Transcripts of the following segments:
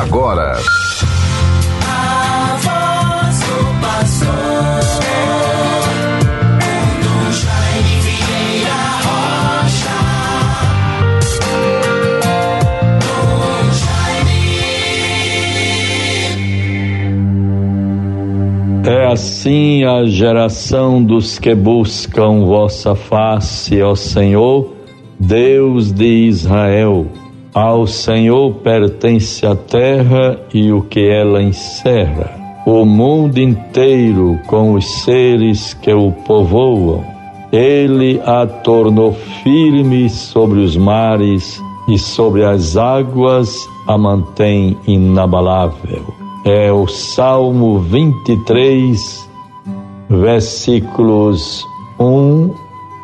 agora. É assim a geração dos que buscam vossa face, ó Senhor, Deus de Israel. Ao Senhor pertence a terra e o que ela encerra, o mundo inteiro com os seres que o povoam. Ele a tornou firme sobre os mares e sobre as águas a mantém inabalável. É o Salmo 23, versículos 1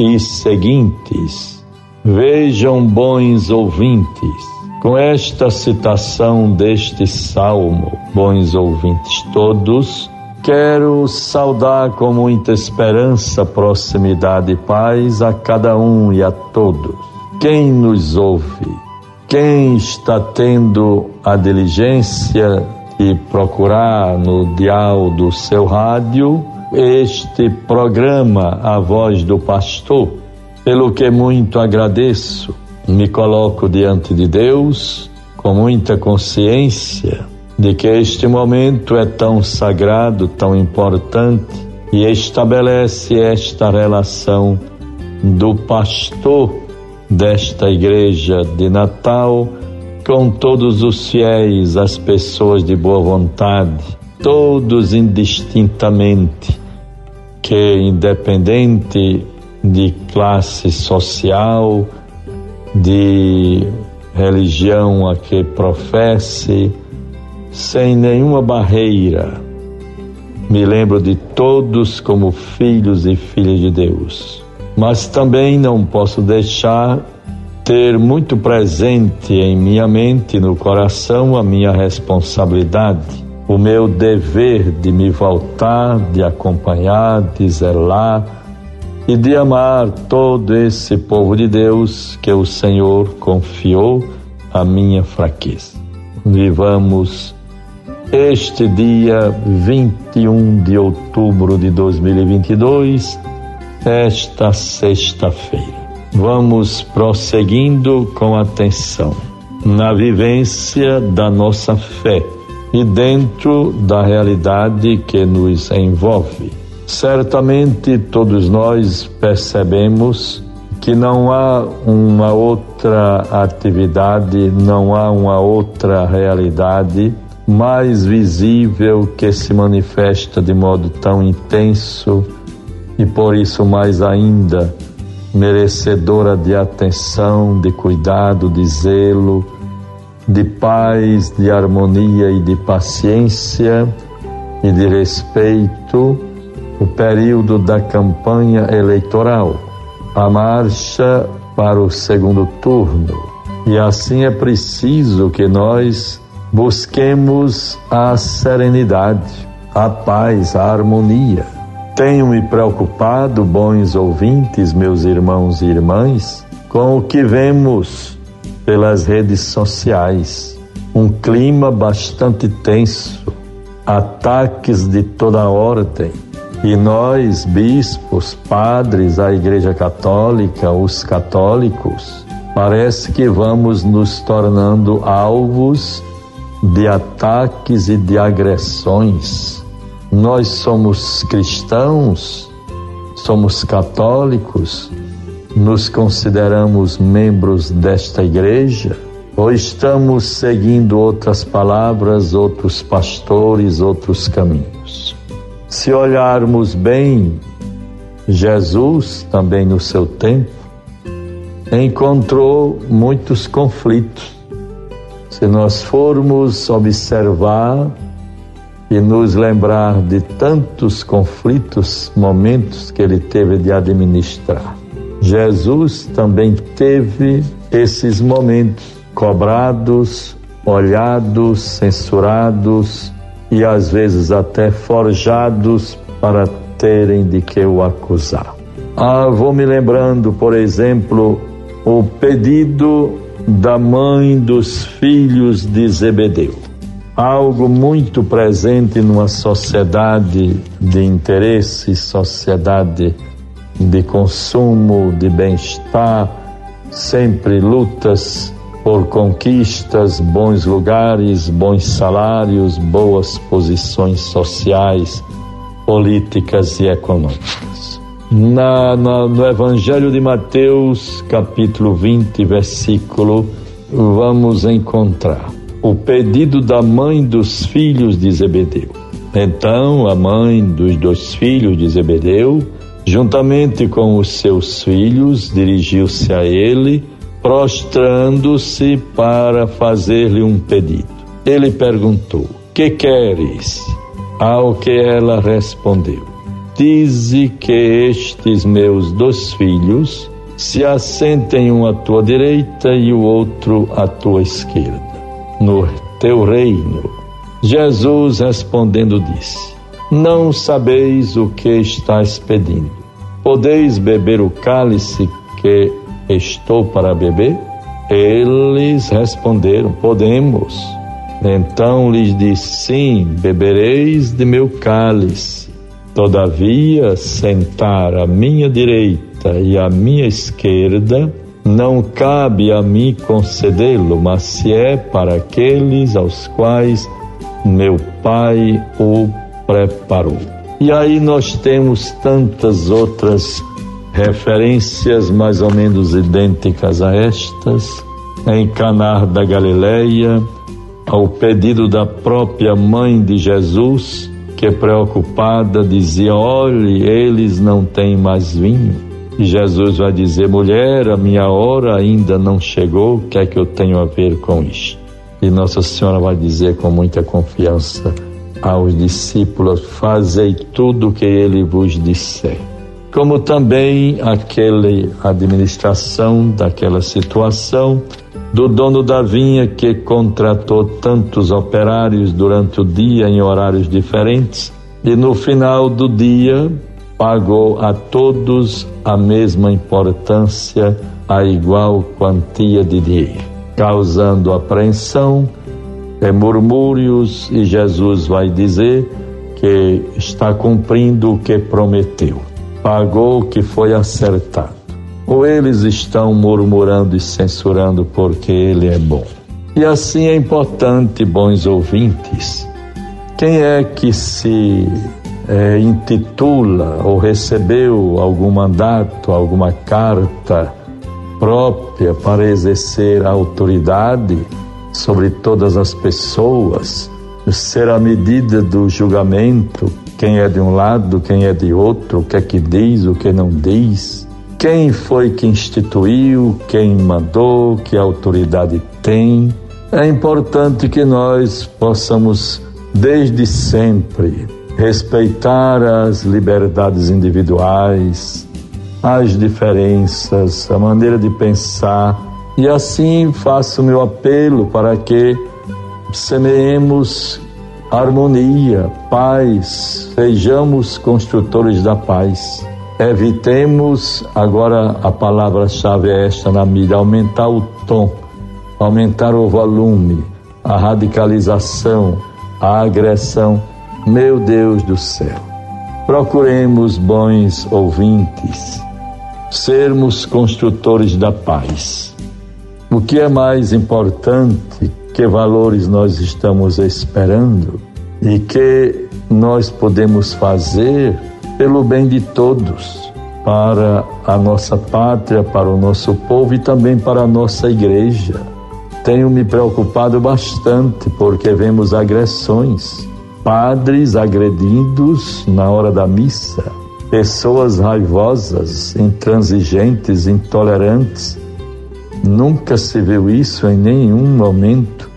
e seguintes. Vejam, bons ouvintes, com esta citação deste salmo, bons ouvintes todos, quero saudar com muita esperança, proximidade e paz a cada um e a todos. Quem nos ouve, quem está tendo a diligência de procurar no dial do seu rádio este programa, A Voz do Pastor pelo que muito agradeço. Me coloco diante de Deus com muita consciência de que este momento é tão sagrado, tão importante e estabelece esta relação do pastor desta igreja de Natal com todos os fiéis, as pessoas de boa vontade, todos indistintamente, que independente de classe social, de religião a que professe, sem nenhuma barreira. Me lembro de todos como filhos e filhas de Deus. Mas também não posso deixar ter muito presente em minha mente, no coração, a minha responsabilidade, o meu dever de me voltar, de acompanhar, de zelar e de amar todo esse povo de Deus que o Senhor confiou à minha fraqueza. Vivamos este dia 21 de outubro de 2022, esta sexta-feira. Vamos prosseguindo com atenção na vivência da nossa fé e dentro da realidade que nos envolve. Certamente todos nós percebemos que não há uma outra atividade, não há uma outra realidade mais visível que se manifesta de modo tão intenso e por isso mais ainda merecedora de atenção, de cuidado, de zelo, de paz, de harmonia e de paciência e de respeito o período da campanha eleitoral, a marcha para o segundo turno. E assim é preciso que nós busquemos a serenidade, a paz, a harmonia. Tenho me preocupado, bons ouvintes, meus irmãos e irmãs, com o que vemos pelas redes sociais. Um clima bastante tenso, ataques de toda ordem e nós, bispos, padres, a Igreja Católica, os católicos, parece que vamos nos tornando alvos de ataques e de agressões. Nós somos cristãos, somos católicos, nos consideramos membros desta igreja ou estamos seguindo outras palavras, outros pastores, outros caminhos? Se olharmos bem, Jesus, também no seu tempo, encontrou muitos conflitos. Se nós formos observar e nos lembrar de tantos conflitos, momentos que ele teve de administrar, Jesus também teve esses momentos cobrados, olhados, censurados, e às vezes até forjados para terem de que o acusar. Ah, vou me lembrando, por exemplo, o pedido da mãe dos filhos de Zebedeu. algo muito presente numa sociedade de interesse, sociedade de consumo, de bem-estar, sempre lutas por conquistas, bons lugares, bons salários, boas posições sociais, políticas e econômicas. Na, na, no Evangelho de Mateus, capítulo 20, versículo, vamos encontrar o pedido da mãe dos filhos de Zebedeu. Então, a mãe dos dois filhos de Zebedeu, juntamente com os seus filhos, dirigiu-se a ele prostrando-se para fazer-lhe um pedido. Ele perguntou: Que queres? Ao que ela respondeu: Dize que estes meus dois filhos se assentem um à tua direita e o outro à tua esquerda, no teu reino. Jesus respondendo disse: Não sabeis o que estás pedindo. Podeis beber o cálice que Estou para beber? Eles responderam: Podemos. Então lhes disse: Sim, bebereis de meu cálice. Todavia, sentar à minha direita e à minha esquerda, não cabe a mim concedê-lo, mas se é para aqueles aos quais meu Pai o preparou. E aí nós temos tantas outras referências mais ou menos idênticas a estas, em Canar da Galileia, ao pedido da própria mãe de Jesus, que preocupada dizia: Olhe, eles não têm mais vinho. E Jesus vai dizer: Mulher, a minha hora ainda não chegou, o que é que eu tenho a ver com isto? E Nossa Senhora vai dizer com muita confiança aos discípulos: Fazei tudo o que ele vos disser como também aquela administração daquela situação do dono da vinha que contratou tantos operários durante o dia em horários diferentes e no final do dia pagou a todos a mesma importância, a igual quantia de dinheiro, causando apreensão, e murmúrios, e Jesus vai dizer que está cumprindo o que prometeu pagou o que foi acertado. Ou eles estão murmurando e censurando porque ele é bom. E assim é importante, bons ouvintes, quem é que se é, intitula ou recebeu algum mandato, alguma carta própria para exercer a autoridade sobre todas as pessoas, ser a medida do julgamento quem é de um lado, quem é de outro, o que é que diz, o que não diz, quem foi que instituiu, quem mandou, que autoridade tem. É importante que nós possamos, desde sempre, respeitar as liberdades individuais, as diferenças, a maneira de pensar, e assim faço meu apelo para que semeemos harmonia, paz, sejamos construtores da paz. Evitemos, agora a palavra-chave é esta na mídia, aumentar o tom, aumentar o volume, a radicalização, a agressão. Meu Deus do céu. Procuremos, bons ouvintes, sermos construtores da paz. O que é mais importante que valores nós estamos esperando e que nós podemos fazer pelo bem de todos, para a nossa pátria, para o nosso povo e também para a nossa igreja. Tenho me preocupado bastante porque vemos agressões, padres agredidos na hora da missa, pessoas raivosas, intransigentes, intolerantes Nunca se viu isso em nenhum momento,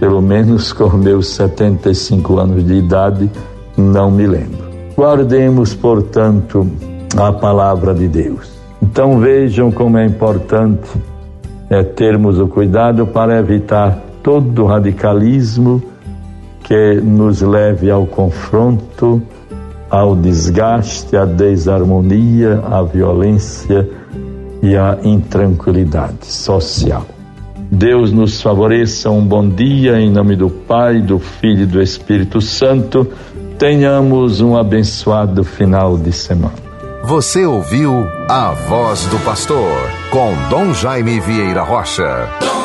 pelo menos com meus 75 anos de idade, não me lembro. Guardemos, portanto, a palavra de Deus. Então vejam como é importante é, termos o cuidado para evitar todo radicalismo que nos leve ao confronto, ao desgaste, à desarmonia, à violência e a intranquilidade social. Deus nos favoreça. Um bom dia em nome do Pai, do Filho e do Espírito Santo. Tenhamos um abençoado final de semana. Você ouviu A Voz do Pastor com Dom Jaime Vieira Rocha.